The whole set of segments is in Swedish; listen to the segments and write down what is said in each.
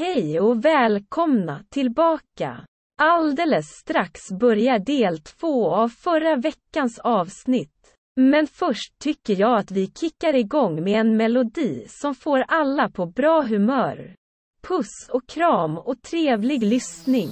Hej och välkomna tillbaka! Alldeles strax börjar del två av förra veckans avsnitt. Men först tycker jag att vi kickar igång med en melodi som får alla på bra humör. Puss och kram och trevlig lyssning!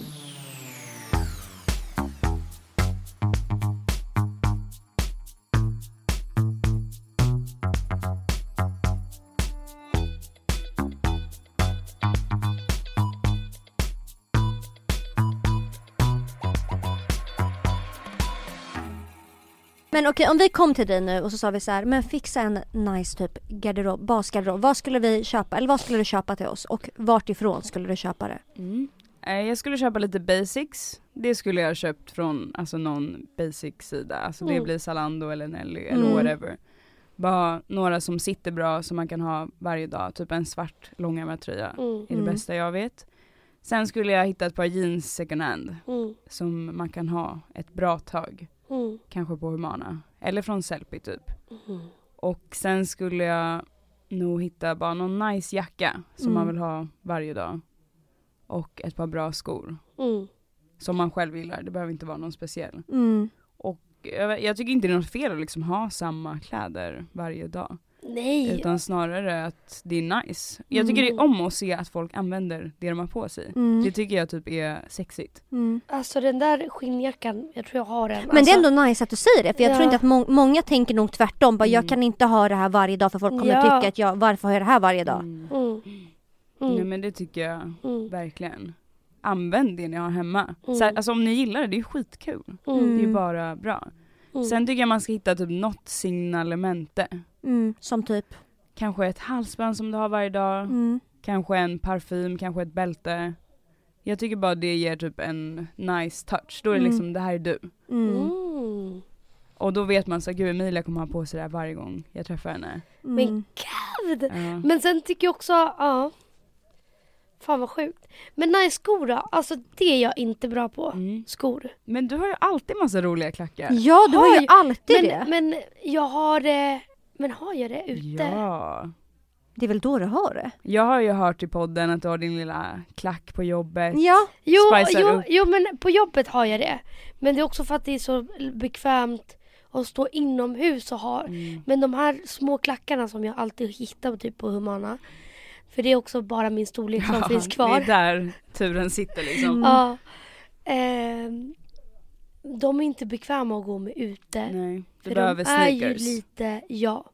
Men okej, om vi kom till dig nu och så sa vi så här, men fixa en nice typ garderob, basgarderob. Vad skulle vi köpa? Eller vad skulle du köpa till oss? Och vart ifrån skulle du köpa det? Mm. Eh, Jag skulle köpa lite basics. Det skulle jag ha köpt från alltså någon basic sida. Alltså det Mm. blir Zalando eller Nelly eller Mm. whatever. Bara några som sitter bra som man kan ha varje dag. Typ en svart långärmad tröja Mm. är det Mm. bästa jag vet. Sen skulle jag hitta ett par jeans second hand Mm. som man kan ha ett bra tag. Mm. Kanske på Humana. Eller från Sellpy typ. Mm. Och sen skulle jag nog hitta bara någon nice jacka som Mm. man vill ha varje dag. Och ett par bra skor. Mm. Som man själv gillar, det behöver inte vara någon speciell. Mm. Och jag, jag tycker inte det är något fel att liksom ha samma kläder varje dag. Nej. Utan snarare att det är nice. Jag tycker det är om att se att folk använder det de har på sig. Mm. Det tycker jag typ är sexigt. Mm. Alltså den där skinnjackan, jag tror jag har den. Men det alltså, är ändå nice att du säger det, för jag Ja. tror inte att må- många tänker nog tvärtom. Bara, Jag Mm. kan inte ha det här varje dag för folk kommer Ja. tycka att jag, varför har jag det här varje dag? Mm. Mm. Nej Mm. men det tycker jag Mm. verkligen. Använd det ni har hemma. Mm. Så här, alltså om ni gillar det, det är skitkul. Mm. Det är Mm. bara bra. Mm. Sen tycker jag man ska hitta typ något signalemente. Mm. Som typ? Kanske ett halsband som du har varje dag. Mm. Kanske en parfym, kanske ett bälte. Jag tycker bara det ger typ en nice touch. Då är det Mm. liksom, det här är du. Mm. Mm. Och då vet man så gud Emilia kommer ha på sig det här varje gång jag träffar henne. Men Mm. gud! Ja. Men sen tycker jag också, ja. Fan vad sjukt. Men nice skor då? Alltså det är jag inte bra på. Mm. Skor. Men du har ju alltid massa roliga klackar. Ja, du har ju Oj, alltid det. Men, men jag har det, men har jag det ute? Ja. Det är väl då du har det? Jag har ju hört i podden att du har din lilla klack på jobbet. Ja. Jo, jo, jo men på jobbet har jag det. Men det är också för att det är så bekvämt att stå inomhus och ha. Mm. Men de här små klackarna som jag alltid hittar typ på Humana. För det är också bara min storlek som finns kvar. Det är där turen sitter liksom. Mm. Ja. Ehm, de är inte bekväma att gå med ute. Nej, du för behöver de är ju lite, ja.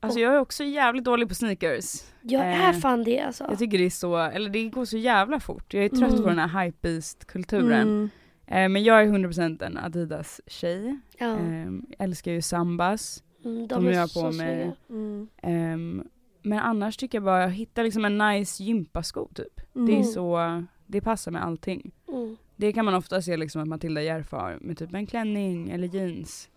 Alltså jag är också jävligt dålig på sneakers. Jag Eh, är fan det alltså. Jag tycker det är så, eller det går så jävla fort. Jag är trött Mm. på den här hypebeast-kulturen. Mm. Eh, men jag är 100% en Adidas-tjej. ja. Eh, älskar ju Sambas. Mm, de är jag har så på mig. Mm. Ehm, men annars tycker jag bara, jag hittar liksom en nice gympasko typ. Det är Mm. så, det passar med allting. Det kan man ofta se liksom att Matilda Järf har med typ en klänning eller jeans.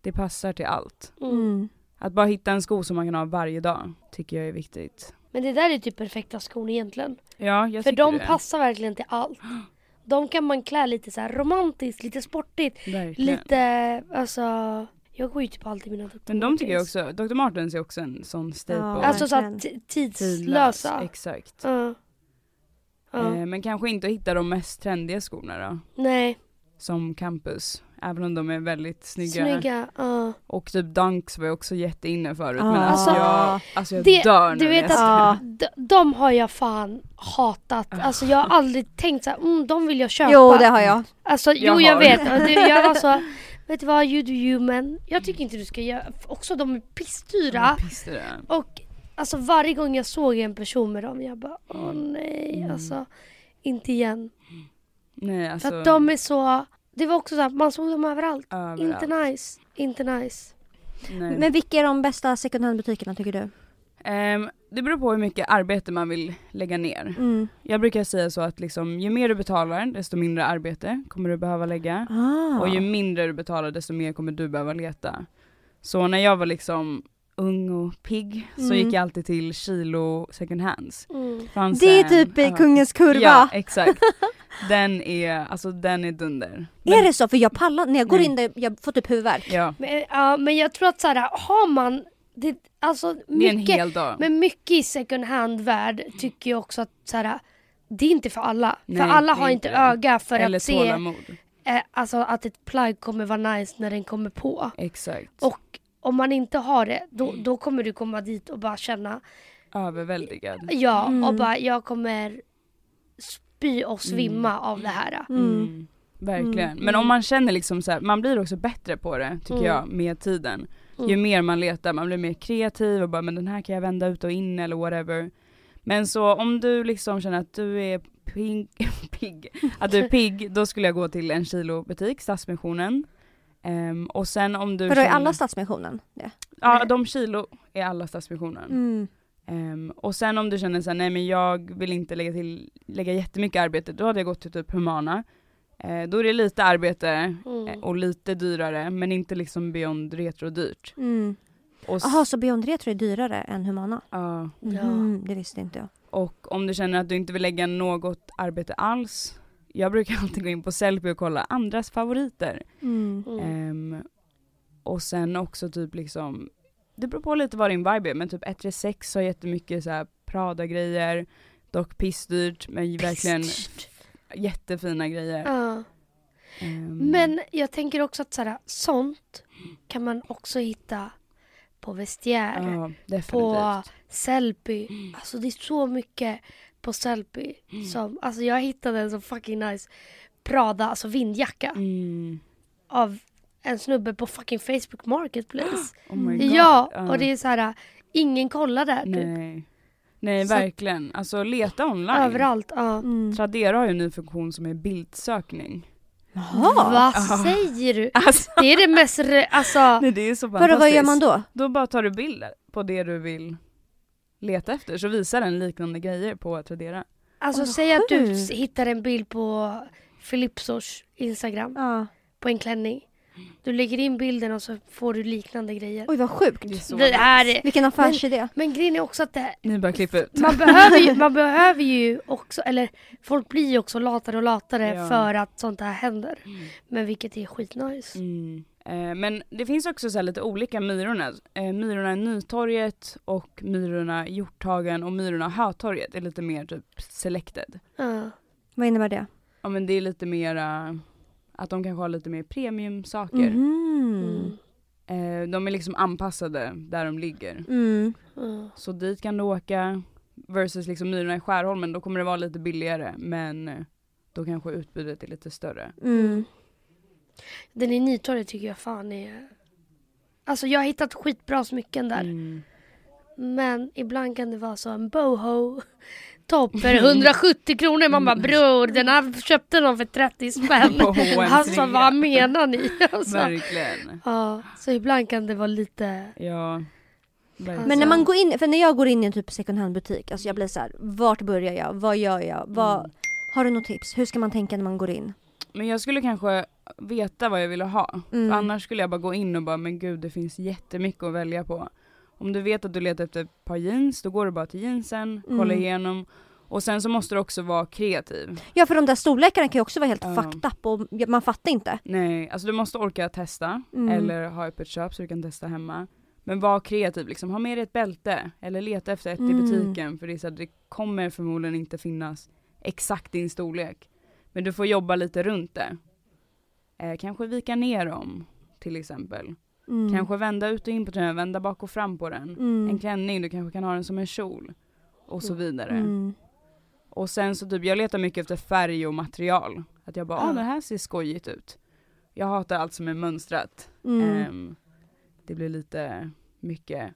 Det passar till allt. Mm. Mm. Att bara hitta en sko som man kan ha varje dag tycker jag är viktigt. Men det där är typ perfekta skor egentligen. Ja, jag För de det. passar verkligen till allt. De kan man klä lite så här romantiskt, lite sportigt, Verkligen. lite, alltså Jag går ju typ alltid mina Dr. Men de tycker jag också, Dr. Martens är också en sån staple. Ja. Alltså så verkligen. att t- Tidlös, tidslösa. Exakt. Ja. Ja. Eh, men kanske inte hitta de mest trendiga skorna då. Nej, Som Campus. Även om de är väldigt snygga. snygga. Ja. Och typ Dunks var jag också jätteinne förut. Ja. Men alltså, Alltså, jag, alltså jag det- dör du vet att- De, de har jag fan hatat. Ah. Alltså jag har aldrig tänkt såhär, mm, de vill jag köpa. Jo det har jag. Alltså Jag jo jag har. vet. Det, jag, alltså, vet du vad, you do you men jag tycker inte du ska göra, också de är pissdyra. Ja, piss det där. Och alltså varje gång jag såg en person med dem, jag bara åh nej Mm. alltså. Inte igen. Nej alltså. För att de är så, det var också så att man såg dem överallt. överallt. Inte nice, inte nice. Nej. Men vilka är de bästa second hand butikerna tycker du? Ehm, det beror på hur mycket arbete man vill lägga ner. Mm. Jag brukar säga så att liksom, ju mer du betalar desto mindre arbete kommer du behöva lägga. Ah. Och ju mindre du betalar desto mer kommer du behöva leta. Så när jag var liksom ung och pigg så Mm. gick jag alltid till kilo second hands. Mm. Det är en- typ ja. Kungens Kurva. Ja exakt. Den är, alltså den är dunder. Men- Är det så? För jag pallar, när jag går Nej. in där, jag får typ huvudvärk. Ja. Men, ja, men jag tror att så här, har man, det, alltså Det är en mycket, dag. men mycket i second hand-värld tycker jag också att så här, det är inte för alla. Nej, för alla det har inte inte det. öga för Eller att se eh, alltså att ett plagg kommer vara nice när den kommer på. Exakt. Och om man inte har det, då, då kommer du komma dit och bara känna Överväldigad. ja Mm. och bara jag kommer spy och svimma av det här. Mm. Mm. Verkligen. Mm. Men om man känner liksom så här, man blir också bättre på det tycker Mm. jag med tiden. Ju Mm. mer man letar, man blir mer kreativ och bara men den här kan jag vända ut och in eller whatever. Men så om du liksom känner att du är pigg, pigg att du är pigg, då skulle jag gå till en kilobutik, Stadsmissionen. Ehm, och sen om du Vadå är känner- alla Stadsmissionen det? Ja, de kilo är alla Stadsmissionen. Mm. Ehm, och sen om du känner såhär, nej men jag vill inte lägga till, lägga jättemycket arbete, då hade jag gått till typ Humana. Eh, då är det lite arbete Mm. eh, och lite dyrare, men inte liksom beyond retro dyrt. Mm. Jaha, så Beyond Retro är dyrare än Humana? ja. Ja. Det visste inte jag. och om du känner att du inte vill lägga något arbete alls, jag brukar alltid gå in på Sellpy och kolla andras favoriter. Mm. Mm. Ehm, och sen också typ liksom, det beror på lite vad din vibe är, men typ 136 har jättemycket så här Prada-grejer, dock pissdyrt men verkligen jättefina grejer. Ja. Ehm, Men jag tänker också att så här, sånt kan man också hitta på Vestiaire, ja, på. Sellpy. Alltså det är så mycket på Sellpy Mm. som, alltså jag hittade en så fucking nice Prada, alltså vindjacka Mm. av en snubbe på fucking Facebook Marketplace. Oh my God. ja, och det är så här, ingen kollar där typ. Nej, Nej Så verkligen. Alltså leta online. Överallt. Ja. Mm. Tradera har ju en ny funktion som är bildsökning. Jaha! Vad säger du? Alltså, Det är det mest, alltså, nej, det är så fantastiskt. vad gör man då? Då bara tar du bilder på det du vill leta efter, så visar den liknande grejer på Tradera. alltså vad säg att du hittar en bild på Filipsors Instagram Ja. på en klänning. Du lägger in bilden och så får du liknande grejer. Oj vad sjukt. Det är så Det är, Vilken affärsidé. men grejen är också att det, Ni bara klippa ut. man, behöver ju, man behöver ju också, eller folk blir ju också latare och latare Ja. för att sånt här händer. Men vilket är skitnice. Mm. Eh, men det finns också så här lite olika Myrorna. Eh, myrorna i Nytorget och Myrorna i Hjorthagen och Myrorna i Hötorget är lite mer typ selected. Ja. Vad innebär det? Ja men det är lite mera, att de kanske har lite mer premiumsaker. Mhm. Mm. Eh, de är liksom anpassade där de ligger. Mm. Så dit kan du åka. Versus liksom Myrorna i Skärholmen, då kommer det vara lite billigare men då kanske utbudet är lite större. Den i Nytorget tycker jag fan är... Alltså jag har hittat skitbra smycken där. Mm. Men ibland kan det vara så en boho topp för 170 kronor. Man bara bror den här köpte någon för 30 spänn. Alltså vad menar ni? Alltså, Verkligen. ja, så ibland kan det vara lite... Ja. Verkligen. Men när Alltså- man går in, för när jag går in i en typ second hand butik, alltså jag blir så här: vart börjar jag? Vad gör jag? Vad, Mm. Har du något tips? Hur ska man tänka när man går in? Men jag skulle kanske veta vad jag ville ha. Mm. För annars skulle jag bara gå in och bara, men gud det finns jättemycket att välja på. Om du vet att du letar efter ett par jeans, då går du bara till jeansen, kollar Mm. igenom. Och sen så måste du också vara kreativ. Ja för de där storlekarna kan ju också vara helt Ja. fucked up och man fattar inte. Nej, alltså du måste orka testa. Mm. Eller ha öppet köp så du kan testa hemma. Men var kreativ, liksom. ha med dig ett bälte. Eller leta efter ett i Mm. butiken. För det, är så här, det kommer förmodligen inte finnas exakt din storlek. Men du får jobba lite runt det. Eh, kanske vika ner dem, till exempel. Mm. Kanske vända ut och in på tröjan, vända bak och fram på den. Mm. En klänning, du kanske kan ha den som en kjol. Och så vidare. Mm. Och sen så typ, jag letar mycket efter färg och material. Att jag bara, ah Ja. det här ser skojigt ut. Jag hatar allt som är mönstrat. Ehm, det blir lite mycket.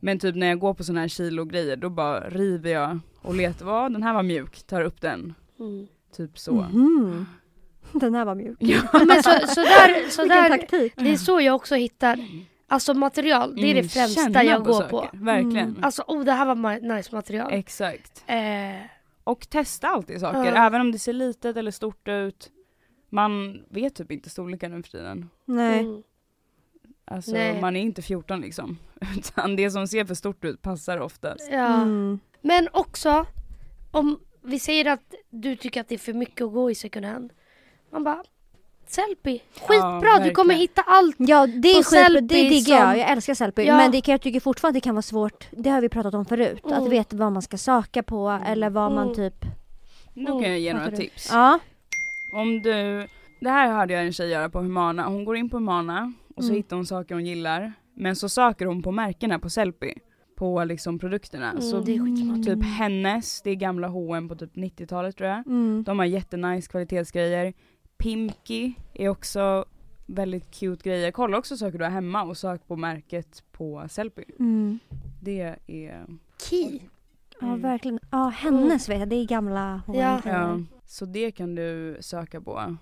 Men typ när jag går på sådana här kilogrejer då bara river jag och letar, vad den här var mjuk, tar upp den. Mm. Typ så. Mhm. Den här var mjuk. Ja. Men så, så där, så Vilken där, taktik. det är så jag också hittar, alltså material, det är det Mm, främsta känna jag går saker, på. Verkligen. Mm. Alltså oh det här var nice material. Exakt. Eh, Och testa alltid saker, Ja. även om det ser litet eller stort ut. Man vet typ inte storleken nu för tiden. Nej. mm. Alltså Nej. man är inte 14 liksom. Utan det som ser för stort ut passar oftast. Ja. Mm. Men också, om vi säger att du tycker att det är för mycket att gå i second hand. Man bara, Sellpy. Ja, Skitbra, du kommer hitta allt. Ja det är skitbra, det diggar jag. Jag älskar Sellpy. Ja. Men det kan jag tycker fortfarande det kan vara svårt, det har vi pratat om förut, Mm. att veta vad man ska söka på eller vad man Mm. typ... Då kan jag ge några Fattar du? tips. Ja. Om du, det här hörde jag en tjej göra på Humana, hon går in på Humana och så Mm. hittar hon saker hon gillar, men så söker hon på märkena på Sellpy, på liksom produkterna. Mm, så det är skitsmart. typ hennes, det är gamla H&M på typ 90-talet tror jag. Mm. De har jättenice kvalitetsgrejer. Pimki är också väldigt cute grejer. Kolla också saker du har hemma och sök på märket på Sellpy. Mm. Det är, Key. Ja Mm. verkligen. Ja hennes vet jag, det är gamla Ja. ja, så det kan du söka på.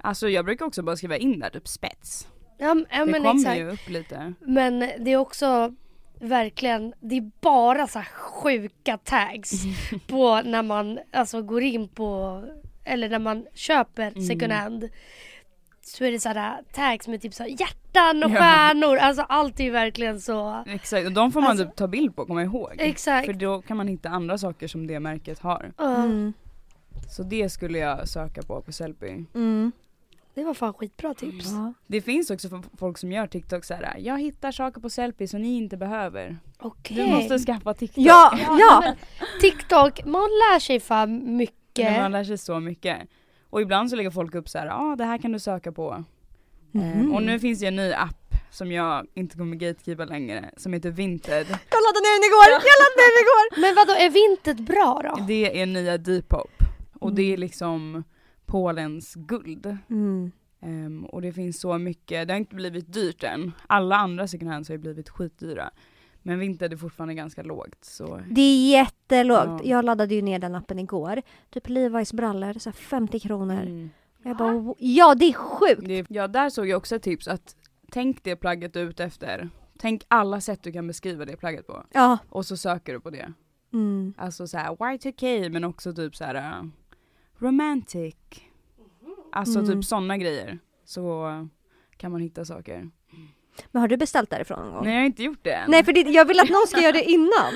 Alltså jag brukar också bara skriva in där typ spets. Ja, m- ja det men kommer exakt. ju upp lite. Men det är också verkligen, det är bara så här sjuka tags på när man alltså går in på, eller när man köper Mm. second hand. Så är det sådana tags med typ så här hjärtan och Ja. stjärnor, alltså allt är ju verkligen så. Exakt, och de får man Alltså- typ ta bild på, komma ihåg. Exakt. För då kan man hitta andra saker som det märket har. Mm. Så det skulle jag söka på på Sellpy. Mm. Det var fan skitbra tips. Ja. Det finns också folk som gör TikTok så här. jag hittar saker på Sellpy som ni inte behöver. Okej. Du måste skaffa TikTok. Ja, ja! TikTok, man lär sig fan mycket. Men man lär sig så mycket. Och ibland så lägger folk upp så här, ja ah, det här kan du söka på. Eh, och nu finns det en ny app som jag inte kommer gatekeepa längre, som heter Vinted. Jag laddade ner den igår! Jag laddade ner den igår! Men vadå, är vintet bra då? Det är nya Depop. Och det är Mm. liksom Polens guld. Mm. Ehm, och det finns så mycket, det har inte blivit dyrt än. Alla andra second hands har ju blivit skitdyra. Men Vinted är fortfarande ganska lågt så Det är jättelågt. Ja. Jag laddade ju ner den appen igår. Typ Levi's brallor, så här 50 kronor. mm. Jag bara, "Wo- ja det är sjukt! det, Ja där såg jag också ett tips att tänk det plagget du är ute efter. Tänk alla sätt du kan beskriva det plagget på. Ja. Och så söker du på det. Mm. Alltså såhär Y2K men också typ såhär romantic. Alltså Mm. typ sådana grejer. Så kan man hitta saker. Men har du beställt därifrån någon gång? Nej jag har inte gjort det än. Nej för det, jag vill att någon ska göra det innan.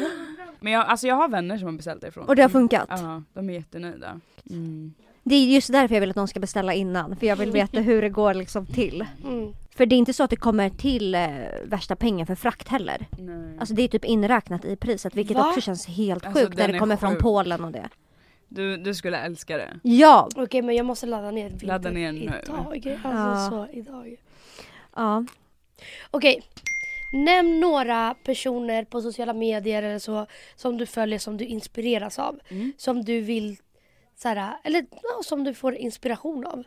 Men jag, alltså jag har vänner som har beställt därifrån. Och det har funkat. Ja, de är jättenöjda. Mm. Det är just därför jag vill att någon ska beställa innan. För jag vill veta hur det går liksom till. Mm. För det är inte så att det kommer till eh, värsta pengen för frakt heller. Nej. Alltså det är typ inräknat i priset vilket Va? också känns helt Alltså, sjukt när den det är kommer från sjuk. Polen och det. Du, du skulle älska det. Ja! Okej men jag måste ladda ner Ladda ner nu. idag. Alltså Ja. så idag. Ja. Okej. Nämn några personer på sociala medier eller så som du följer som du inspireras av. Mm. Som du vill så här, eller ja, som du får inspiration av.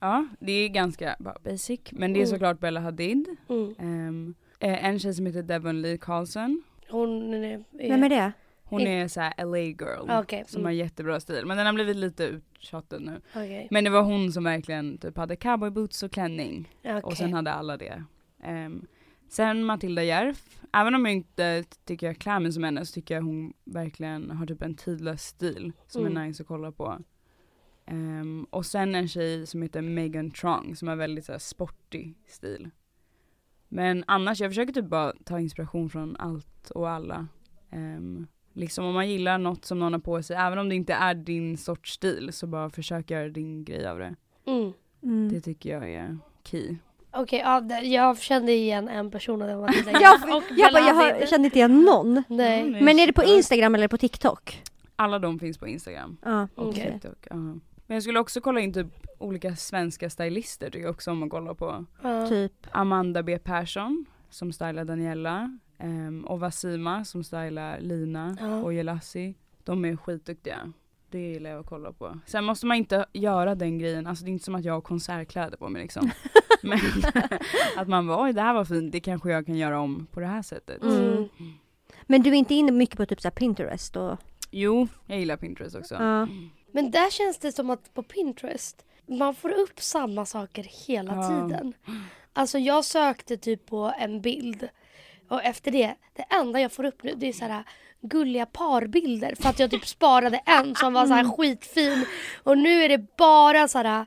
Ja, det är ganska bara basic. Men det är Mm. såklart Bella Hadid. Mm. Eh, en tjej som heter Devon Lee Carlson. Hon är... Vem är det? Hon In- är såhär LA girl. Okej. Som Mm. har jättebra stil. Men den har blivit lite uttjatad nu. Okej. Men det var hon som verkligen typ hade cowboyboots och klänning. Okej. Och sen hade alla det. Ehm, sen Matilda Järf. Även om jag inte tycker jag klär mig som henne så tycker jag hon verkligen har typ en tidlös stil. Som är Mm. nice att kolla på. Ehm, och sen en tjej som heter Megan Trong som har väldigt så här, sportig stil. Men annars, jag försöker typ bara ta inspiration från allt och alla. Ehm, liksom om man gillar något som någon har på sig, även om det inte är din sorts stil, så bara försök göra din grej av det. Mm. Mm. Det tycker jag är key. Okej, ja, det- jag kände igen en person och det var Jag, och jag, bara, jag, har, känner inte igen någon. Nej. Mm, Men är det på. Instagram eller på TikTok? Alla de finns på Instagram Ja, och okej. TikTok. ja. Men jag skulle också kolla in typ olika svenska stylister tycker jag också om att kolla på. Ja. Typ. Amanda B Persson som stylar Daniela ehm, och Vasima som stylar Lina Ja. och Jelassi. De är skitduktiga. Det gillar jag att kolla på. Sen måste man inte göra den grejen, alltså det är inte som att jag har konsertkläder på mig liksom. Men att man bara oj det här var fint, det kanske jag kan göra om på det här sättet. Mm. Men du är inte inne mycket på typ så här Pinterest och... Jo, jag gillar Pinterest också. Ja. Men där känns det som att på Pinterest, man får upp samma saker hela Ja. tiden. Alltså jag sökte typ på en bild och efter det, det enda jag får upp nu det är så här gulliga parbilder för att jag typ sparade en som var så här skitfin och nu är det bara så här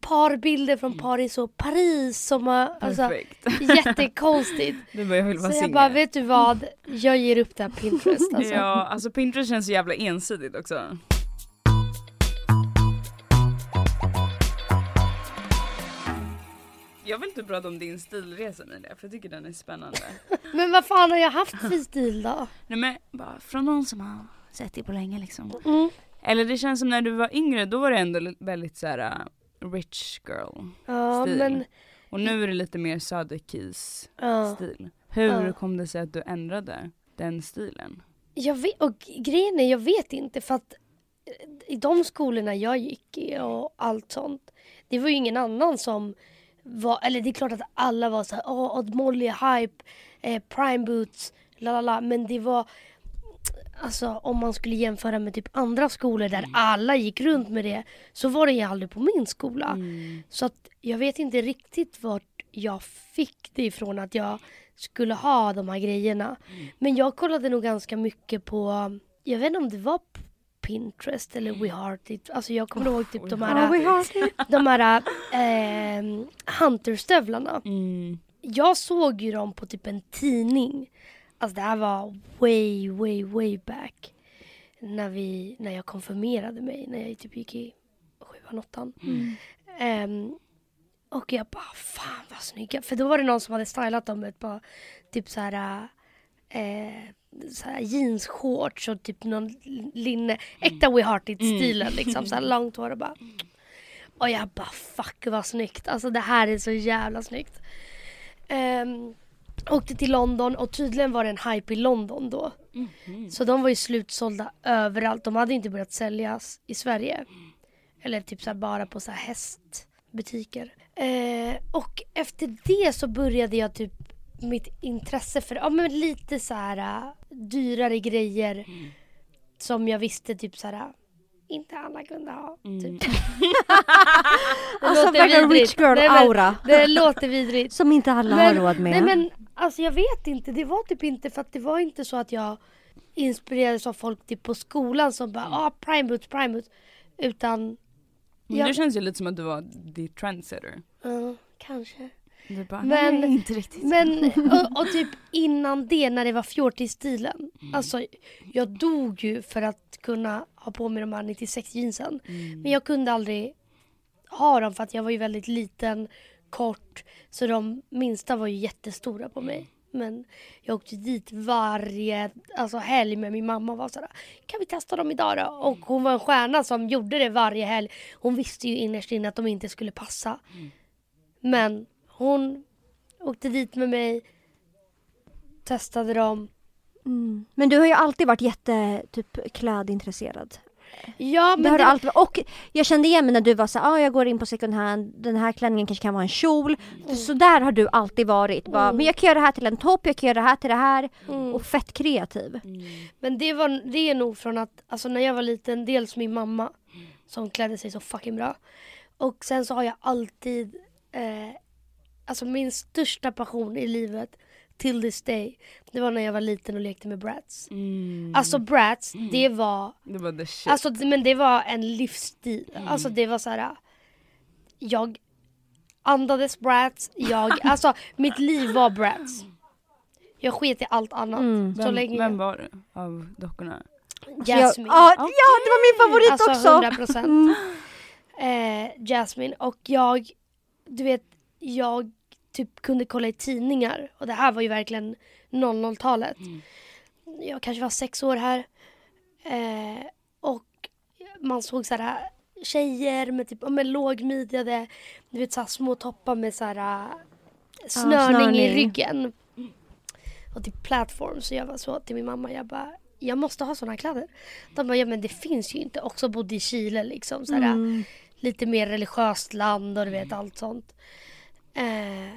parbilder från Paris och Paris som har, alltså jättekonstigt. Du bara jag vill vara Så jag singel. bara, vet du vad? Jag ger upp det här Pinterest alltså. Ja, alltså Pinterest känns så jävla ensidigt också. Jag vill inte prata om din stilresa Emilia, för jag tycker den är spännande. Men vad fan har jag haft för stil då? Nej men bara från någon som har sett dig på länge liksom. Mm. Eller det känns som när du var yngre, då var det ändå väldigt såhär uh, rich girl Ja stil. men, Och nu är det lite mer Söderkis ja. stil. Hur Ja. kom det sig att du ändrade den stilen? Jag vet, och grejen är, jag vet inte för att eh, i de skolorna jag gick i och allt sånt. Det var ju ingen annan som var, eller det är klart att alla var så här, åh, Odd Molly, hype, eh, prime boots, la la la. Men det var, alltså om man skulle jämföra med typ andra skolor där alla gick runt med det. Så var det ju aldrig på min skola. Mm. Så att jag vet inte riktigt vart jag fick det ifrån att jag skulle ha de här grejerna. Men jag kollade nog ganska mycket på, jag vet inte om det var Pinterest eller WeHeartIt. Alltså jag kommer ihåg typ de Ja, här, we har de här eh, Hunterstövlarna. Mm. Jag såg ju dem på typ en tidning. Alltså det här var way, way, way back. När, vi, när jag konfirmerade mig, när jag typ gick i sjuan, åttan. Ehm, och jag bara, fan vad snygga. För då var det någon som hade stylat dem med ett par typ så här, eh, så här jeansshorts och typ någon linne. Äkta We Hearted-stilen liksom. Så här långt hår och bara. Och jag bara, fuck vad snyggt. Alltså det här är så jävla snyggt. Um, åkte till London och tydligen var det en hype i London då. Så de var ju slutsålda överallt. De hade inte börjat säljas i Sverige. Eller typ så bara på så här hästbutiker. Eh, och efter det så började jag typ mitt intresse för ja, men lite så här äh, dyrare grejer. Som jag visste typ så här äh, inte alla kunde ha. Mm. Typ. Det Alltså verkligen rich girl Nej, men aura. Det låter vidrigt. Som inte alla har råd med. Nej men alltså jag vet inte. Det var typ inte för att det var inte så att jag inspirerades av folk typ på skolan som bara ah prime boots, prime boots. Utan Men Ja. det känns ju lite som att du var the trendsetter. ja, kanske. Du bara, Men- nej inte riktigt. Men och, och typ innan det när det var fjortisstilen. Alltså jag dog ju för att kunna ha på mig de här 96 jeansen. Mm. Men jag kunde aldrig ha dem för att jag var ju väldigt liten, kort. Så de minsta var ju jättestora på mig. Men jag åkte dit varje alltså helg med min mamma och var sådär Kan vi testa dem idag då? Och hon var en stjärna som gjorde det varje helg. Hon visste ju innerst inne att de inte skulle passa. Men hon åkte dit med mig, testade dem. Mm. Men du har ju alltid varit jätte typ klädintresserad. Ja det men har det, du alltid. Och jag kände igen mig när du var så ah, jag går in på second hand, den här klänningen kanske kan vara en kjol. Så där har du alltid varit. Bara, Mm. Men jag kan göra det här till en topp, jag kan göra det här till det här. mm. Och fett kreativ. Men det, var, det är nog från att, alltså när jag var liten, dels min mamma som klädde sig så fucking bra. Och sen så har jag alltid, eh, alltså min största passion i livet till this day, det var när jag var liten och lekte med brats. Mm. Alltså brats, det var, det var the shit. alltså men det var en livsstil. Alltså det var så här. jag andades brats, jag, alltså mitt liv var brats. Jag sket i allt annat. Mm. Så vem, länge vem var du av dockorna? Så jag, Jasmine. ja, ja, det var min favorit Alltså också! 100 procent. Eh, Jasmine och jag, du vet, jag typ kunde kolla i tidningar och det här var ju verkligen 00-talet. Jag kanske var sex år här eh, och man såg så här tjejer med typ, med lågmidjade, du vet så här små toppar med så här snörning, i snörning. ryggen. Och typ plattform så jag var så till min mamma, jag bara jag måste ha här kläder. De bara, ja men det finns ju inte. Också bodde i Chile liksom. Så här, Mm. Lite mer religiöst land och du vet allt sånt. Eh,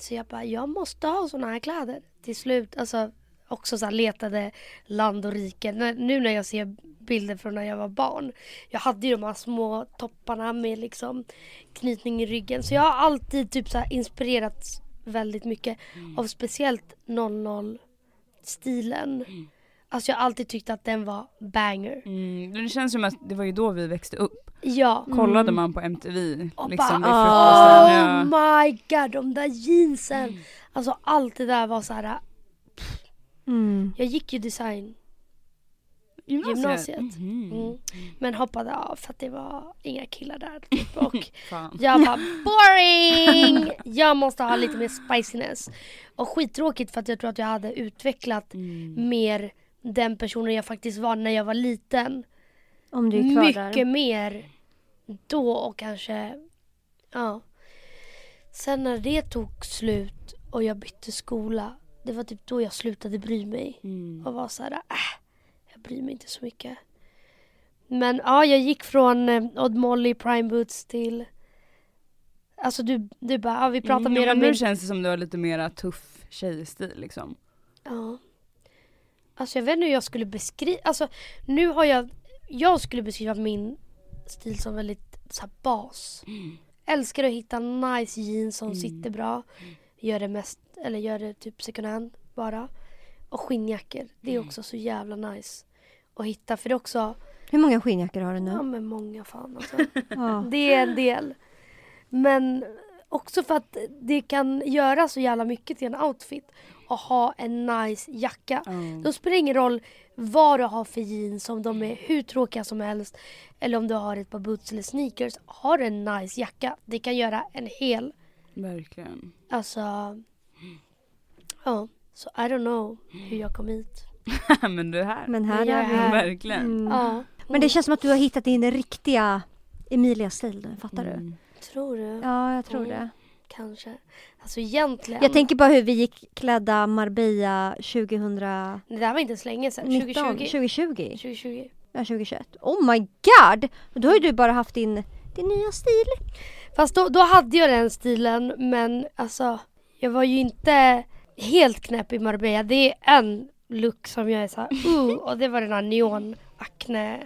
så jag bara, jag måste ha såna här kläder. Till slut, alltså också så här letade land och rike. Nu när jag ser bilder från när jag var barn. Jag hade ju de här små topparna med liksom knytning i ryggen. Så jag har alltid typ så här inspirerats väldigt mycket av speciellt 00-stilen. Alltså jag har alltid tyckt att den var banger. Mm. Det känns som att det var ju då vi växte upp. Ja. Kollade man på MTV Och liksom bara, oh Ja. my god, de där jeansen. Alltså allt det där var så här. Mm. Jag gick ju design. Gymnasiet. Mhm. Mm. Men hoppade av för att det var inga killar där. Typ. Och jag bara boring! Jag måste ha lite mer spiciness. Och skittråkigt för att jag tror att jag hade utvecklat Mm. mer den personen jag faktiskt var när jag var liten. Om du är kvar Mycket där. mer då och kanske, ja. Sen när det tog slut och jag bytte skola, det var typ då jag slutade bry mig. Mm. Och var så här, äh, jag bryr mig inte så mycket. Men ja, jag gick från eh, Odd Molly Prime Boots till Alltså du, du bara, ja, vi pratar Mm, mer men om nu min... känns det som du har lite mera tuff tjejstil liksom. Ja. Alltså jag vet inte hur jag skulle beskriva, alltså nu har jag, jag skulle beskriva min stil som väldigt så här, bas. Älskar att hitta nice jeans som Mm. sitter bra. Gör det mest, eller gör det typ second hand bara. Och skinnjackor, det är Mm. också så jävla nice att hitta för det är också, Hur många skinnjackor har du ja nu? men många fan alltså. Ja. Det är en del. Men också för att det kan göra så jävla mycket till en outfit. Att ha en nice jacka. Mm. Då spelar det ingen roll vad du har för jeans, om de är hur tråkiga som helst. Eller om du har ett par boots eller sneakers. Har du en nice jacka, det kan göra en hel, Verkligen. alltså... Ja, så I don't know hur jag kom hit. men det här. Men här Jag är är vi. här. Verkligen. Mm. Ja, Men det känns som att du har hittat din riktiga Emilia-stil nu, fattar du? Mm. tror du? Ja, jag tror Mm. det. Kanske. Alltså egentligen. Jag tänker bara hur vi gick klädda Marbella 2019, Det där var inte så länge sedan. 2020. 2020. 2020. Ja, 2021. Oh my god! Då har ju du bara haft din, din nya stil. Fast då, då hade jag den stilen men alltså jag var ju inte helt knäpp i Marbella. Det är en look som jag är såhär uh, och det var den här neon akne.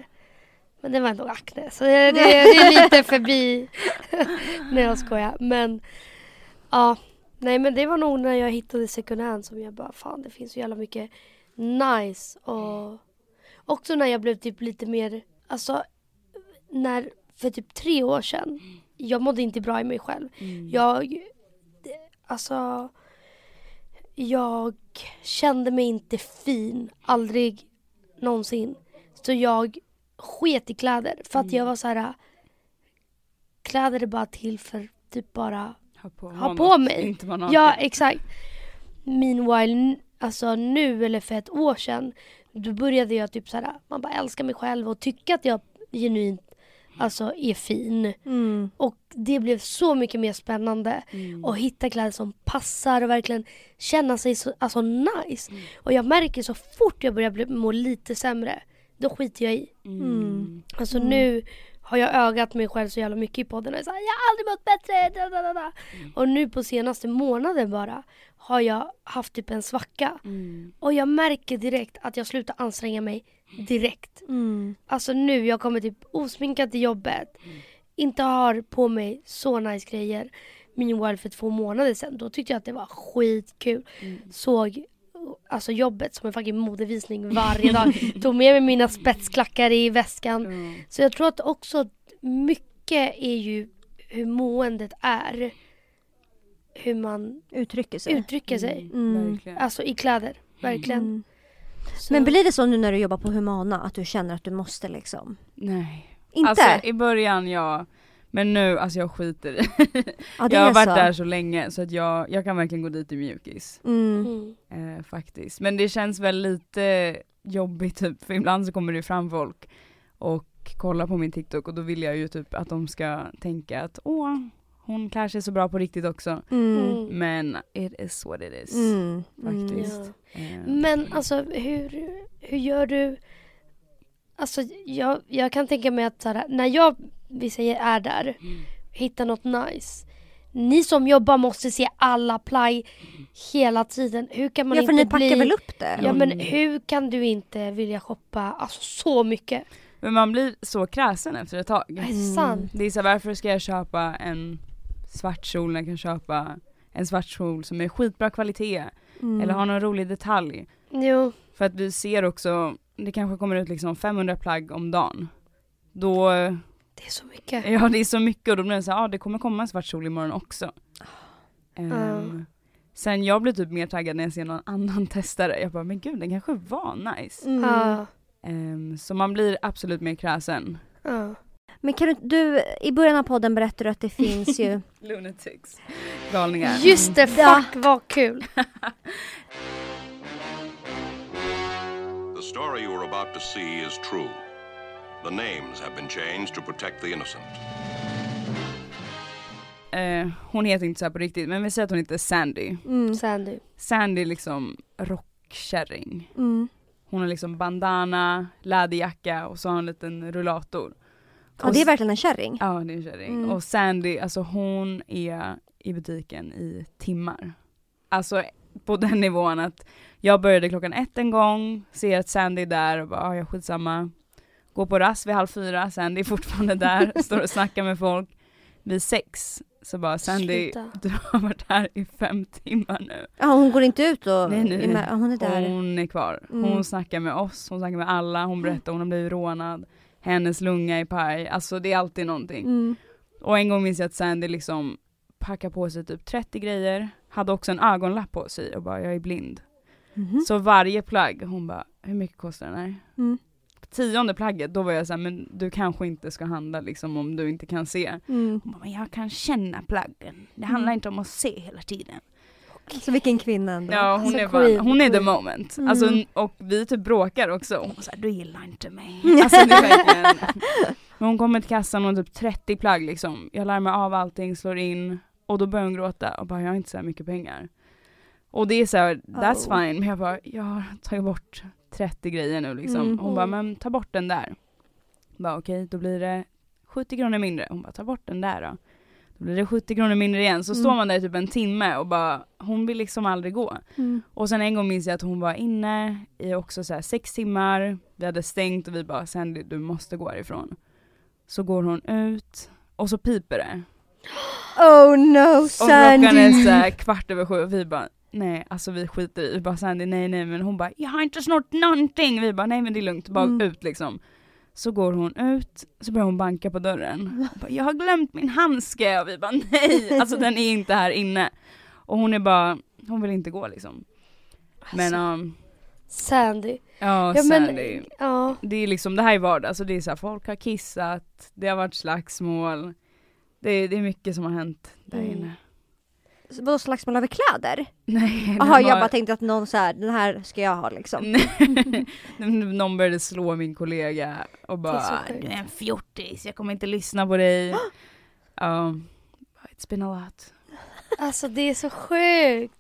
Men det var ändå akne så det, det, det är lite förbi. Nej jag skojar men ja. Nej men det var nog när jag hittade second hand som jag bara fan det finns så jävla mycket nice och också när jag blev typ lite mer alltså när för typ tre år sedan jag mådde inte bra i mig själv. Mm. Jag, alltså, jag kände mig inte fin, aldrig någonsin. Så jag sket i kläder för att jag var så här. Kläder är bara till för typ bara, Ha på, Ha på något, mig. Inte vara ja exakt. Meanwhile, alltså nu eller för ett år sedan, då började jag typ så här, man bara älskar mig själv och tycka att jag genuint alltså är fin. Mm. Och det blev så mycket mer spännande Mm. att hitta kläder som passar och verkligen känna sig så alltså, nice. Mm. Och jag märker så fort jag börjar bli, må lite sämre, då skiter jag i. Mm. Alltså nu har jag ögat mig själv så jävla mycket i podden och så här, jag har aldrig mått bättre. Da, da, da. Mm. Och nu på senaste månaden bara har jag haft typ en svacka. Mm. Och jag märker direkt att jag slutar anstränga mig direkt. Mm. Alltså nu, jag kommer typ osminkad till jobbet. Inte har på mig så nice grejer. Meanwhile för två månader sedan, då tyckte jag att det var skitkul. Mm. Såg alltså jobbet som en fucking modevisning varje dag. Tog med mig mina spetsklackar i väskan. Mm. Så jag tror att också mycket är ju hur måendet är. Hur man Uttrycker sig. uttrycker sig. Mm. Verkligen. Alltså i kläder. Verkligen. Mm. Så- Men blir det så nu när du jobbar på Humana att du känner att du måste liksom? Nej. Inte? Alltså i början ja. Men nu, alltså jag skiter i. ja, det jag har varit så. där så länge så att jag, jag kan verkligen gå dit i mjukis. Mm. Mm. Eh, faktiskt. Men det känns väl lite jobbigt typ, för ibland så kommer det fram folk och kollar på min TikTok och då vill jag ju typ att de ska tänka att åh, hon klär sig så bra på riktigt också. Mm. Mm. Men it is what it is. Mm. Faktiskt. Ja. Eh, Men alltså hur, hur gör du? Alltså jag, jag kan tänka mig att så här, när jag, vi säger är där, hittar något nice. Ni som jobbar måste se alla plagg hela tiden. Hur kan man Ja för inte ni packar bli... väl upp det? Ja men Mm. hur kan du inte vilja shoppa alltså, så mycket? Men man blir så kräsen efter ett tag. Är det sant? Det är så här, varför ska jag köpa en svart kjol när jag kan köpa en svart kjol som är skitbra kvalitet Mm. eller har någon rolig detalj. Jo. För att vi ser också, det kanske kommer ut liksom 500 plagg om dagen. Då, Det är så mycket. ja det är så mycket och då blir det så här, ja det kommer komma en svart kjol imorgon också. Ja. Sen jag blir typ mer taggad när jag ser någon annan testare. Jag bara, men gud den kanske var nice. Mm. Ehm, så man blir absolut mer kräsen. Ja. Men kan du, du, i början av podden berättade du att det finns ju... Lunatics. Galningar. Just det, fuck Ja. vad kul. The story you are about to see is true. The names have been changed to protect the innocent. Eh, hon heter inte så här på riktigt men vi säger att hon heter Sandy. Mm, Sandy. Sandy är liksom rockkärring. mm. Hon har liksom bandana, läderjacka och så har hon en liten rullator. Ja, det är verkligen en kärring. Ja det är en kärring. Mm. Och Sandy, alltså hon är i butiken i timmar. Alltså på den nivån att jag började klockan ett en gång, ser att Sandy är där och bara, ah, ja skitsamma. Går på rast vid halv fyra, Sandy är fortfarande där, står och snackar med folk. Vid sex så bara Sandy, Sluta. du har varit här i fem timmar nu. Ja, hon går inte ut och... Nej, nej. Ja, Hon är där. Hon är kvar. Hon Mm. snackar med oss, hon snackar med alla, hon berättar hon har blivit rånad. Hennes lunga är paj, alltså det är alltid någonting. Mm. Och en gång minns jag att Sandy liksom packade på sig typ 30 grejer, hade också en ögonlapp på sig och bara jag är blind. Mhm. Så varje plagg, hon bara hur mycket kostar den här? Tionde plagget, då var jag såhär men du kanske inte ska handla liksom om du inte kan se. Mm. Hon bara, men jag kan känna plaggen, det handlar Mm. inte om att se hela tiden. Så vilken kvinna ändå. Ja hon Alltså, är bara, hon är the moment. Mm. Alltså, och vi typ bråkar också. Hon säger du gillar inte mig. Alltså det är verkligen. Men hon kommer till kassan och typ 30 plagg liksom. Jag lär mig av allting, slår in och då börjar hon gråta och bara jag har inte så mycket pengar. Och det är så här, that's Oh. fine. Men jag bara, jag har tagit bort 30 grejer nu liksom. Mm. Hon bara, men ta bort den där. Bara okej, då blir det 70 kronor mindre. Hon bara, ta bort den där då. Då blir det 70 kronor mindre igen. Så Mm. står man där i typ en timme och bara, hon vill liksom aldrig gå. Mm. Och sen en gång minns jag att hon var inne i också så här sex timmar, vi hade stängt och vi bara Sandy du måste gå härifrån. Så går hon ut och så piper det. Oh no, Och klockan är Sandy! så kvart över sju och vi bara nej alltså vi skiter i, vi bara Sandy nej nej men hon bara jag har inte snott någonting. Vi bara nej men det är lugnt, bara Mm. ut liksom. Så går hon ut, så börjar hon banka på dörren. Bara, jag har glömt min handske och vi bara nej, alltså den är inte här inne. Och hon är bara, hon vill inte gå liksom. Men Alltså, um, Sandy. Ja, Ja, men- Sandy. Ja. Det är liksom, det här är vardag, alltså det är så här, folk har kissat, det har varit slagsmål. Det är, det är mycket som har hänt där Mm. inne. Vadå slagsmål över kläder? Nej, Jaha, var- jag bara tänkte att någon så här, den här ska jag ha liksom. Nej. Någon började slå min kollega och bara du är en fjortis, jag kommer inte lyssna på dig. Ja, it's been a lot. Alltså det är så sjukt.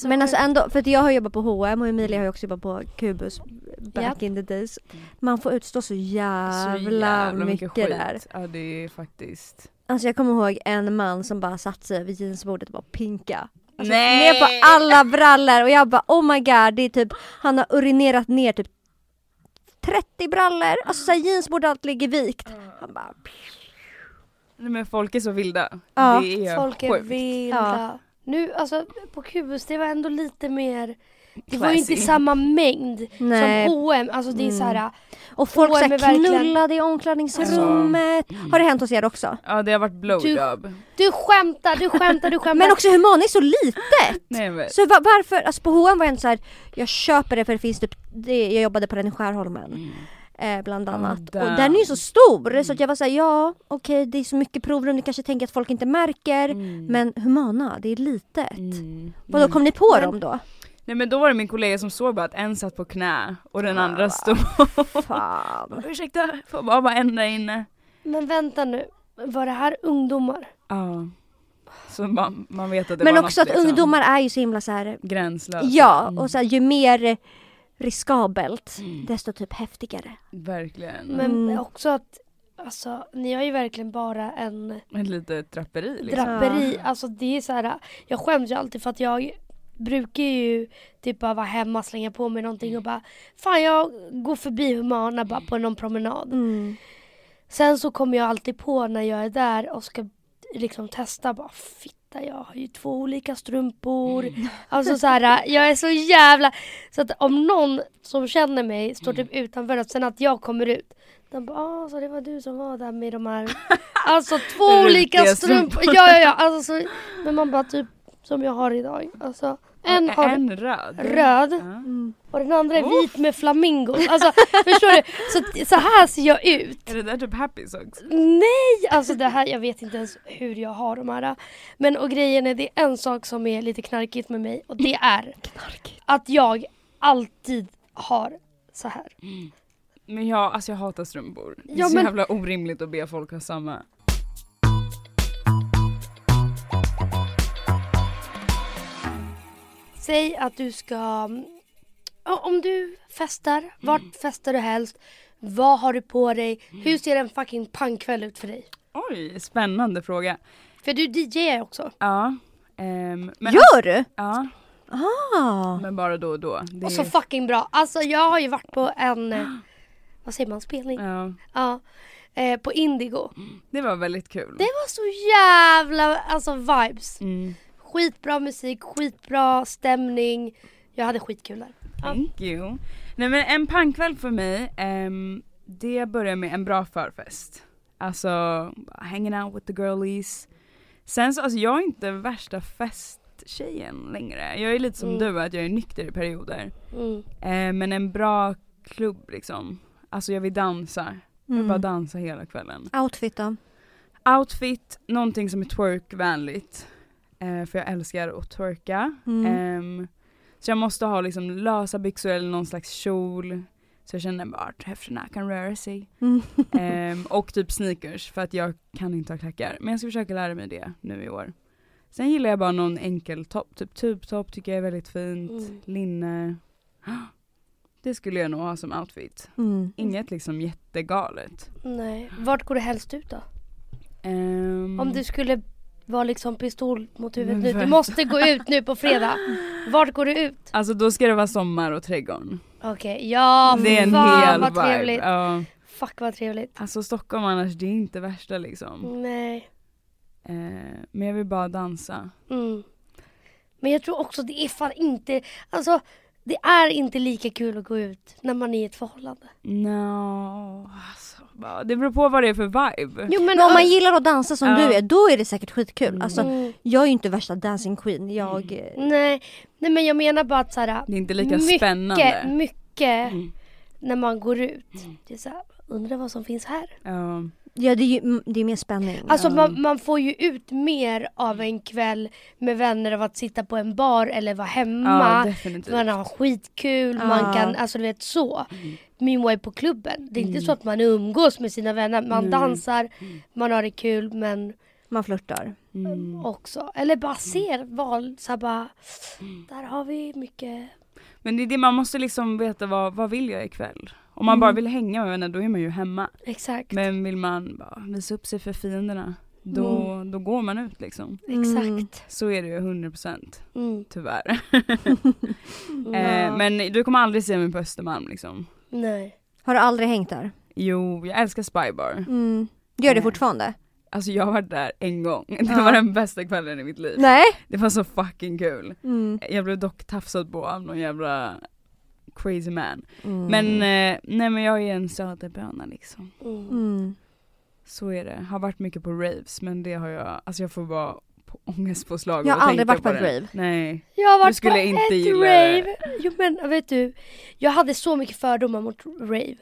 Så Men alltså ändå, för att jag har jobbat på H&M och Emilia har ju också jobbat på Kubus back Japp. in the days. Man får utstå så jävla, Så mycket, skit. där. Ja det är faktiskt. Alltså jag kommer ihåg en man som bara satt sig vid jeansbordet och bara pinka. Alltså, Nej! Ner på alla brallor och jag bara oh my god, det är typ, han har urinerat ner typ 30 brallor, alltså såhär jeansbord allt ligger vikt. Han bara Nej, men folk är så vilda. Ja, det är Folk är sjukt. vilda. Ja. Nu, alltså på Kubus, det var ändå lite mer det var ju inte samma mängd Nej. som H&M. Alltså det är Mm. så här, Och folk H&M såhär är verkligen- knullade i omklädningsrummet. Har det hänt hos er också? Ja det har varit blowjob. du skämtar, du skämtar, du skämtar. Men också Humana är så litet! Nej men. Så va- varför, alltså på H&M var jag ändå såhär, jag köper det för det finns typ, det, jag jobbade på den i Skärholmen. Eh, bland Oh, annat. och damn. den är ju så stor så att jag var såhär, ja okej det är så mycket provrum, ni kanske tänker att folk inte märker. Mm. Men Humana, det är litet. Mm. Vadå kom ni på Men- dem då? Nej men då var det min kollega som såg bara att en satt på knä och den Ah, andra stod Fan. Ursäkta, får bara vara en där inne. Men vänta nu, var det här ungdomar? Ja. Så man, man vet att det Men var också något, att liksom, ungdomar är ju så himla såhär, gränslösa. ja Mm. och så här, ju mer riskabelt Mm. desto typ häftigare. Verkligen. Men Mm. också att, alltså ni har ju verkligen bara en Ett litet draperi liksom. draperi. Alltså det är så här, jag skäms ju alltid för att jag brukar ju typ bara vara hemma, slänga på mig någonting och bara Fan jag går förbi Humana bara på någon promenad. Mm. Sen så kommer jag alltid på när jag är där och ska liksom testa bara fitta jag har ju två olika strumpor. Alltså så här, jag är så jävla... Så att om någon som känner mig står typ utanför och sen att jag kommer ut. De bara ah, så det var du som var där med de här Alltså två olika strumpor. Ja ja ja. Alltså, så, men man bara typ som jag har idag. Alltså En har en röd. röd. Mm. och den andra är vit med flamingos. Alltså förstår du? Så, så här ser jag ut. Är det där typ happy socks? Nej! Alltså det här, jag vet inte ens hur jag har de här. Men och grejen är, det är en sak som är lite knarkigt med mig och det är att jag alltid har så här. Men jag, alltså jag hatar strumpor. Det är Ja, så men- jävla orimligt att be folk ha samma. Säg att du ska, om du festar, vart festar du helst? Vad har du på dig? Hur ser en fucking pangkväll ut för dig? Oj, spännande fråga. För du DJar också. Ja. ehm, men Gör du? Ja, Ah. men bara då och då. Det Och så är- fucking bra. Alltså jag har ju varit på en, eh, vad säger man, spelning? ja, Ja. Eh, på Indigo. det var väldigt kul. Det var så jävla, alltså vibes. Mm, Skitbra musik, skitbra stämning. Jag hade skitkul där. thank you. Nej men en pangkväll för mig, ehm, det börjar med en bra förfest. Alltså, hanging out with the girlies. Sen så, alltså jag är inte värsta festtjejen längre. Jag är lite som Mm. du, att jag är nykter i perioder. Mm. Eh, men en bra klubb liksom. Alltså jag vill dansa. Jag vill bara Mm. dansa hela kvällen. Outfit då? Outfit, någonting som är twerkvänligt. Eh, för jag älskar att twerka. Mm. Ehm, så jag måste ha liksom lösa byxor eller någon slags kjol. Så jag känner bara att höfterna kan röra sig. Mm. Ehm, och typ sneakers för att jag kan inte ha klackar. Men jag ska försöka lära mig det nu i år. Sen gillar jag bara någon enkel topp, typ tubtopp tycker jag är väldigt fint. Mm. Linne. Det skulle jag nog ha som outfit. Mm. Inget liksom jättegalet. Nej. Vart går du helst ut då? Ehm, Om du skulle vara liksom pistol mot huvudet nu. Du måste gå ut nu på fredag. Vart går du ut? Alltså då ska det vara sommar och trädgården. Okej, ja Det är en fan hel vad vibe. trevligt. Ja. Fuck vad trevligt. Alltså Stockholm annars, det är inte värsta liksom. Nej. Eh, men jag vill bara dansa. Mm. Men jag tror också det är fan inte, alltså det är inte lika kul att gå ut när man är i ett förhållande. No, alltså, det beror på vad det är för vibe. Jo Men om man gillar att dansa som Ja. du är, då är det säkert skitkul. Alltså, mm, jag är ju inte värsta dancing queen. Jag... eh, nej, nej men jag menar bara att såhär, Det är inte lika mycket, spännande. mycket Mm. när man går ut. Det är såhär, undrar vad som finns här. Ja, Ja det är ju mm, det är mer spänning. Alltså Ja. man, man får ju ut mer av en kväll med vänner av att sitta på en bar eller vara ja hemma. definitivt. man har skitkul, Ja. man kan, alltså du vet så. Mm. Meanwhile på klubben, det är inte Mm. så att man umgås med sina vänner, man Nej. dansar, man har det kul men Man flörtar. Mm. också, eller bara ser val, så bara, där har vi mycket. Men det är det man måste liksom veta vad, vad vill jag ikväll? Om man Mm. bara vill hänga med vänner då är man ju hemma. Exakt. Men vill man bara visa upp sig för fienderna då, då går man ut liksom. Exakt. Så är det ju 100% Mm. tyvärr. Ja. eh, men du kommer aldrig se mig på Östermalm liksom. Nej. Har du aldrig hängt där? Jo, jag älskar Spybar. Mm. Gör det Nej. fortfarande? Alltså jag har varit där en gång. Det Ja. var den bästa kvällen i mitt liv. Nej. Det var så fucking kul. Mm. Jag blev dock tafsad på av någon jävla crazy man. Mm. Men eh, nej men jag är en söderböna liksom. Mm. Mm. Så är det. Har varit mycket på raves men det har jag, alltså jag får bara på ångestpåslag Jag har aldrig varit på ett rave. Nej. Jag har Du varit skulle på inte ett gilla det. rave. Jo men vet du, jag hade så mycket fördomar mot rave.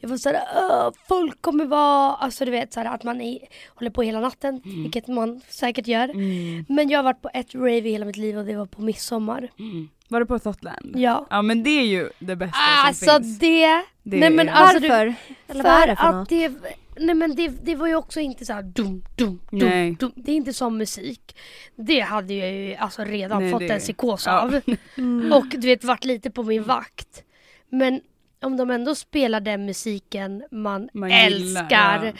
Jag var såhär, "Åh, folk kommer vara, alltså du vet såhär att man är, håller på hela natten, vilket man säkert gör. Mm. Men jag har varit på ett rave i hela mitt liv och det var på midsommar. Mm. Var du på Thotland? Ja. Ja men det är ju det bästa Alltså som finns. det, Det nej men är- alltså du, Varför? Vad är det för att något? det, nej men det, det var ju också inte såhär dum, dum, dum, Nej. dum. Det är inte som musik. Det hade jag ju alltså redan Nej, fått det- en psykos ja. av. Mm. Och du vet varit lite på min vakt. Men om de ändå spelar den musiken man, Man gillar, älskar ja.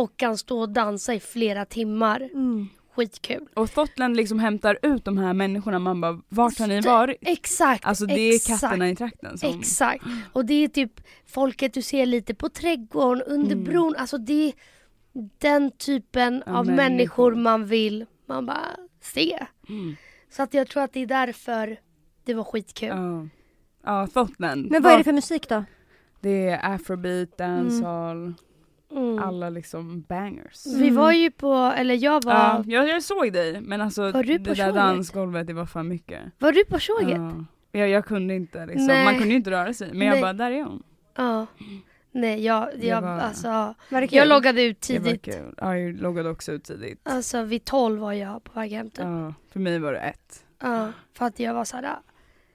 och kan stå och dansa i flera timmar. Mm. Skitkul. Och Thotland liksom hämtar ut de här människorna, man bara vart har ni varit? Exakt, Alltså det är exakt. katterna i trakten som... Exakt. Och det är typ folket du ser lite på trädgården, under Mm. bron. Alltså det är den typen Ja, av människor. människor man vill man bara se. Mm. Så att jag tror att det är därför det var skitkul. Ja. Ja, Thotland. Men vad är det för musik då? Det är afrobeat, dancehall. Mm. Alla liksom bangers. Vi var ju på, eller jag var, Ja, jag, jag såg dig men alltså Var du på det där tjoget? dansgolvet det var för mycket. var du på tjoget? Ja. Jag, jag kunde inte liksom, Nej. man kunde ju inte röra sig men jag Nej. bara, där är hon. Ja. Nej, jag, Det jag, var- alltså, Var det jag loggade ut Det var tidigt. kul. Ja, jag loggade också ut tidigt. Alltså vid 12 var jag på väg hem typ. Ja, för mig var det ett. Ja, för att jag var såhär, "Ah,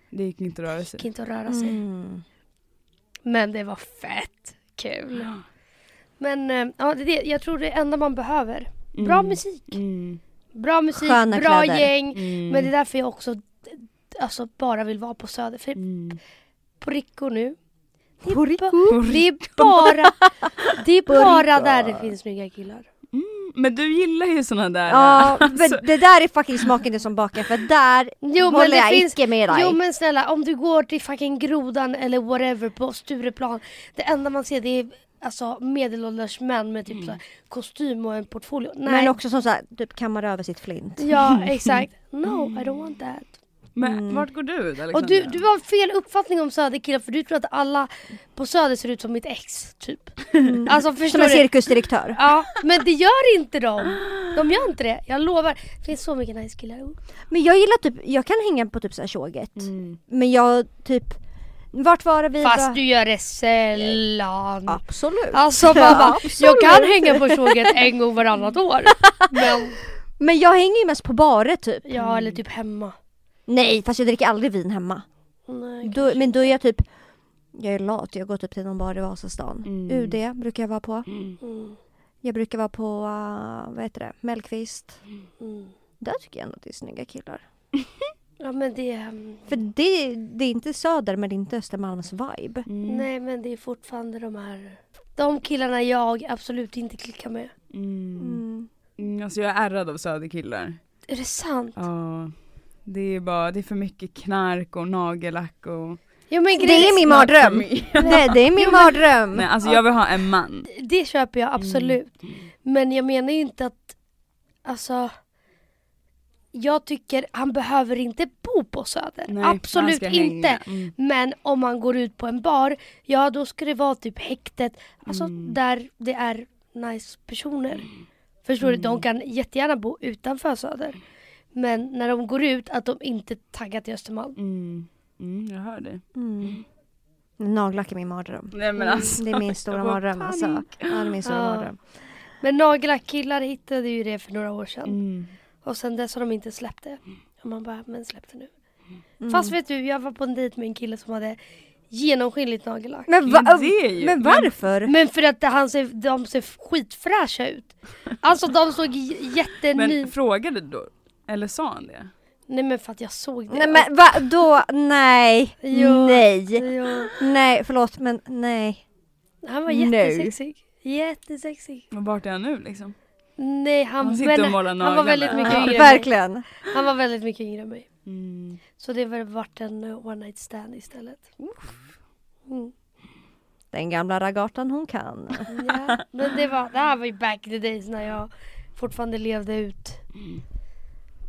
Det gick inte att röra sig. gick inte att röra sig. Mm. Men det var fett kul. Men eh, ja, det jag tror det enda man behöver. Bra Mm. musik. Mm. Bra musik, Sköna bra kläder. gäng. Mm. Men det är därför jag också alltså, bara vill vara på Söder. För Mm. på Rico nu. Det är, På Rico? ba- det är bara, det är bara där det finns snygga killar. Mm. Men du gillar ju såna där. Ja, alltså, men det där är fucking smaken som bakar för där Jo men håller det jag finns, icke med dig. jo men snälla om du går till fucking Grodan eller whatever på Stureplan. Det enda man ser det är alltså medelålders män med typ så här, kostym och en portfolio. Nej. Men också som såhär, typ kammar över sitt flint. Ja exakt. No I don't want that. men Mm. vart går du Alexandra? Och du, du har fel uppfattning om söderkillar för du tror att alla på söder ser ut som mitt ex typ. Alltså förstår Som en du? cirkusdirektör. Ja men det gör inte de. De gör inte det. Jag lovar. Det finns så mycket nice killar. Men jag gillar typ, jag kan hänga på typ såhär tjoget. Mm. Men jag typ, vart var det vi Fast var? du gör det sällan. Absolut. Alltså bara, absolut. jag kan hänga på tåget en gång varannat år. Men, Men jag hänger ju mest på barer typ. ja eller typ hemma. Nej fast jag dricker aldrig vin hemma. Nej, Då, men då är jag typ, jag är lat, jag går typ till någon bar i Vasastan. Mm. UD brukar jag vara på. Mm. Mm, Jag brukar vara på, uh, vad heter det, Mellqvist. mm. Där tycker jag ändå att det är snygga killar. Ja men det, mm, För det, det är inte Söder men det är inte Östermalms vibe. Mm. nej men det är fortfarande de här, de killarna jag absolut inte klickar med. Mm. Mm. Mm, alltså jag är ärrad av söderkillar. Är det sant? Ja. Det är bara, det är för mycket knark och nagellack och... Jo men Det är min mardröm. Nej det är min mardröm. Nej alltså jag vill ha en man. det köper jag absolut. Mm. Men jag menar ju inte att, alltså jag tycker han behöver inte bo på Söder. Nej, absolut inte. Mm. Men om man går ut på en bar, ja då ska det vara typ häktet, alltså Mm. där det är nice personer. Förstår du? De kan jättegärna bo utanför Söder. Men när de går ut, att de inte taggar till Östermalm. Mm. Mm, jag hör det. Mm. Nagellack är min mardröm. Nej men Mm, alltså. Det är min stora mardröm alltså. Ja det är min stora Ja. mardröm. Men nagellack-killar hittade ju det för några år sedan. Och sen dess har de inte släppt det. Och man bara, men släpp det nu. Mm. Fast vet du, jag var på en dejt med en kille som hade genomskinligt nagellack. Men, va, Men det är ju- men men- varför? Men för att han ser, de ser skitfräscha ut. Alltså de såg jätteny... Men frågade du då? Eller sa han det? Nej men för att jag såg det. Nej men va, då, nej, Jo. nej, Jo. nej förlåt men nej. Han var jättesexig. Jättesexig. Och vart är han nu liksom? Nej han, Han sitter men, och han var väldigt mycket yngre än mig. verkligen. Han var väldigt mycket yngre än mig. Mm. Så det har varit en uh, one night stand istället. Mm. Den gamla ragatan hon kan. Ja, men det, var, det här var ju back in the days när jag fortfarande levde ut.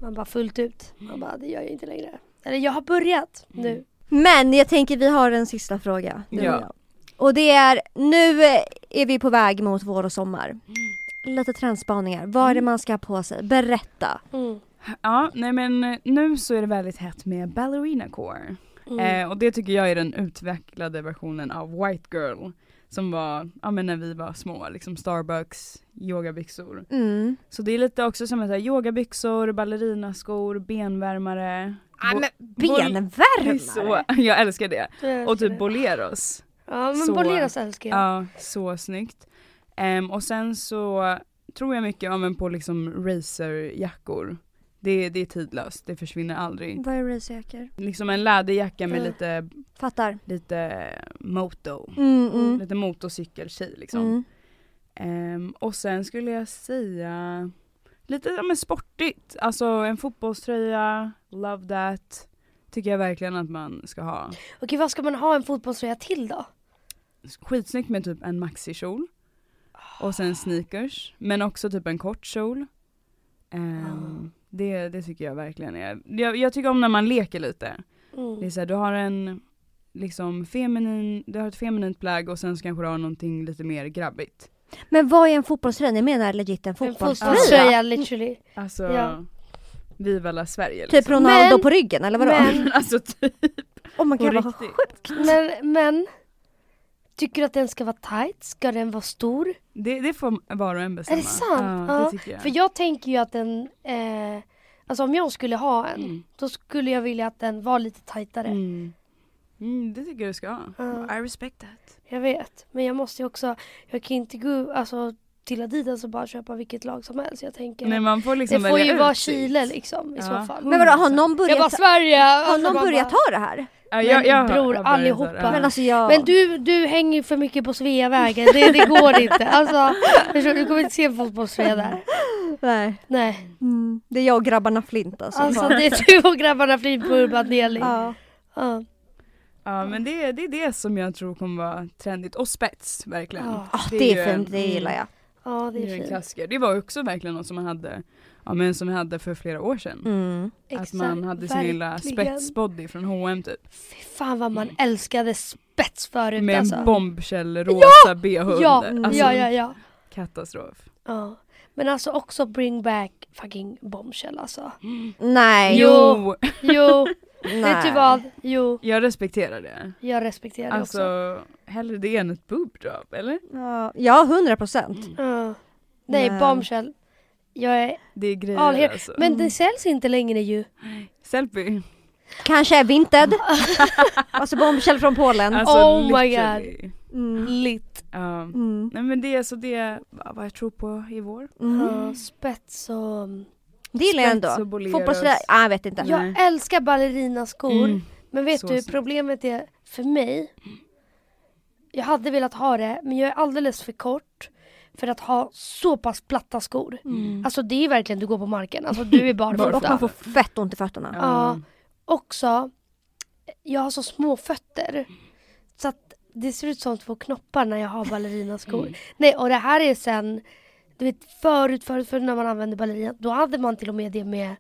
Man bara fullt ut. Man bara, det gör jag inte längre. Eller jag har börjat nu. Men jag tänker vi har en sista fråga. du och Ja. jag. Och det är, nu eh, är vi på väg mot vår och sommar. Lite trendspaningar. Vad är det man ska ha på sig? Berätta. Mm. Ja, nej men eh, nu så är det väldigt hett med ballerina core. Mm. Eh, och det tycker jag är den utvecklade versionen av White Girl. Som var, ja men när vi var små, liksom Starbucks, yogabyxor. Mm. Så det är lite också som att säga yogabyxor, ballerinaskor, benvärmare. Bo- men benvärmare! så, jag älskar det. Jag Och älskar typ det. boleros. Ja men så- Boleros älskar jag. Ja, så snyggt. Ehm, och sen så tror jag mycket ja, på liksom racerjackor. Det, det är tidlöst, det försvinner aldrig. Vad är racerjackor? Liksom en läderjacka med Mm. lite, Fattar. lite moto. Mm, mm. Lite motorcykeltjej liksom. Ehm, och sen skulle jag säga lite ja, men sportigt. Alltså en fotbollströja, love that. Tycker jag verkligen att man ska ha. Okej vad ska man ha en fotbollströja till då? Skitsnyggt med typ en maxikjol. Och sen sneakers. Men också typ en kort kjol. Ehm, det, det tycker jag verkligen är. Jag, jag tycker om när man leker lite. Det är Mm. såhär, du har en liksom feminin, du har ett feminint plagg och sen så kanske du har någonting lite mer grabbigt. Men vad är en fotbollströja? Ni menar legit en En fotbollströja? fotbollströja literally. Alltså, Ja. Viva la Sverige Typ liksom. Ronaldo Men- på ryggen eller vadå? men- alltså typ oh my på god vad riktigt. sjukt. Men, men tycker du att den ska vara tight? Ska den vara stor? Det, det får var och en bestämma. Är det sant? Ja, Ja, det jag. För jag tänker ju att den, eh, alltså om jag skulle ha en, Mm. då skulle jag vilja att den var lite tajtare. Mm. Mm, det tycker jag du ska ha. I respect that. Jag vet, men jag måste ju också, jag kan inte gå alltså, till Adidas och bara köpa vilket lag som helst. Jag tänker, Nej, man får liksom det får ju vara. Chile liksom i Ja. så fall. Men vadå har någon Jag börjat, bara Sverige! har Alltså, någon börjat bara- ta det här? Ja, jag, jag, bror, jag allihopa. det. Men alltså jag... Men du, du hänger ju för mycket på Sveavägen, det, det går inte. Alltså, förstår du, kommer inte se en fotbollströja där. Nej. Nej, Mm. Det är jag och grabbarna Flint alltså. alltså det är du och grabbarna Flin på Urban Deli. ja. Ja. Ja men det, är- det är det som jag tror kommer vara trendigt. Och spets verkligen. Ja. Ah, det är ju fint, en- det gillar jag. Ja, det Det är en fint. klassiker. Det var också verkligen något som man hade, ja men som vi hade för flera år sedan. Mm. Att man hade sin lilla verkligen. spetsbody från H&M typ. Fy fan vad man älskade spets förut Med alltså. en bombshell rosa bh Ja, under. Alltså, ja, ja, ja. Katastrof. Ja. Men alltså också bring back fucking bombshell alltså. Nej. Jo! Jo, Nej. vet du vad? Jo, Jag respekterar det. jag respekterar det också. Alltså, hellre det än ett boob drop, eller? Ja, ja 100 procent. Ja. Nej, Men- bombshell. Jag är Det är grejer all here. alltså. Men det säljs inte längre ju. Selfie. Kanske är vinted. alltså bombshell från Polen. Alltså Oh my literally. Mm. Lit. Ja. Mm. Nej men det är så det är vad jag tror på i vår. Mm. Ja, spets och... Det gillar jag ändå. Fotbollströja, ah, jag vet inte. Nej. Jag älskar ballerinaskor. Mm. Men vet Så du, problemet är för mig. Jag hade velat ha det, men jag är alldeles för kort för att ha så pass platta skor. Mm. Alltså det är verkligen du går på marken, alltså du är Och man barfota. får fett ont i fötterna. Ja. Också, jag har så små fötter. Det ser ut som två knoppar när jag har ballerinaskor. Mm. Nej och det här är sen, du vet förut, förut, förut när man använde ballerina, då hade man till och med det med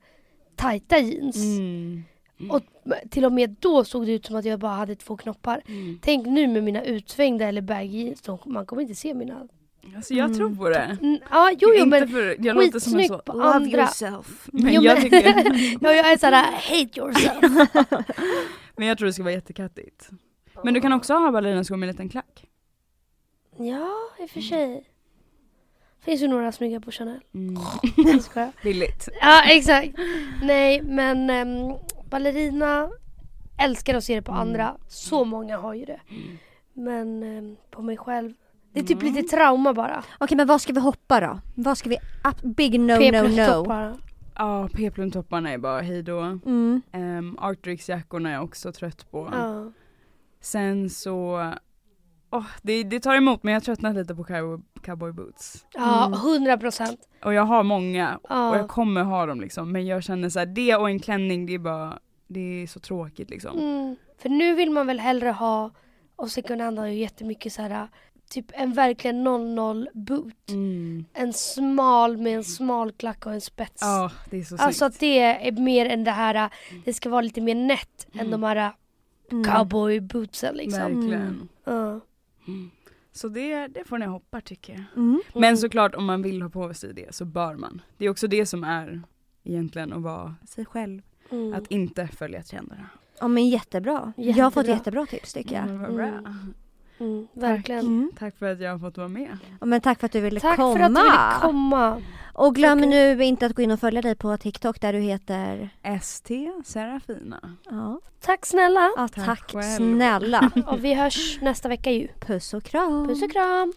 tajta jeans. Mm. Och till och med då såg det ut som att jag bara hade två knoppar. Mm. Tänk nu med mina utsvängda eller baggy jeans, man kommer inte se mina... Alltså jag tror på det. Mm, ja, jo, jo Inte men... för, jag låter som en så, på love andra." yourself. Men, Jo, jag men- tycker, Ja, jag är såhär, hate yourself. men jag tror det ska vara jättekattigt. Men du kan också ha ballerinaskor med en liten klack. Ja, i och för sig. Finns ju några snygga på Chanel. Mm. Jag. Billigt. Ja, exakt. Nej, men um, ballerina älskar att se det på Mm. andra. Så många har ju det. Men ehm, på mig själv, det är typ lite trauma bara. Okej men vad ska vi hoppa då? Vad ska vi, up, big no no no. P-plus-toppar. Ja, peplumtopparna är bara hejdå. Mm. Um, Arctrix-jackorna är jag också trött på. Ja. Sen så, åh, det, det tar emot men jag har tröttnat lite på cowboy, cowboy boots. Ja, Mm. hundra procent. Och jag har många och Ja. jag kommer ha dem liksom. Men jag känner så här, det och en klänning det är bara, det är så tråkigt liksom. Mm. För nu vill man väl hellre ha, och second hand har ju jättemycket så här typ en verkligen 00 boot. Mm. En smal med en smal klack och en spets. Ja, det är så snyggt. Alltså att det är mer än det här, det ska vara lite mer nätt än de här Mm. cowboy bootsen liksom. Verkligen. Ja. Så det, det får ni hoppa tycker jag. Mm. Men såklart om man vill ha på sig det så bör man. Det är också det som är egentligen att vara sig själv. Mm. Att inte följa trenderna. Ja men jättebra. Jag har fått Jättebra. jättebra tips tycker jag. Vad bra. Mm. Mm, verkligen. Mm. Tack för att jag har fått vara med. Ja, men tack för att du ville Tack komma. för att du ville komma. Och glöm Okej. nu inte att gå in och följa dig på TikTok där du heter... ST Serafina. Ja, Tack snälla. ja Tack tack snälla. Och vi hörs nästa vecka ju. Puss och kram. Puss och kram.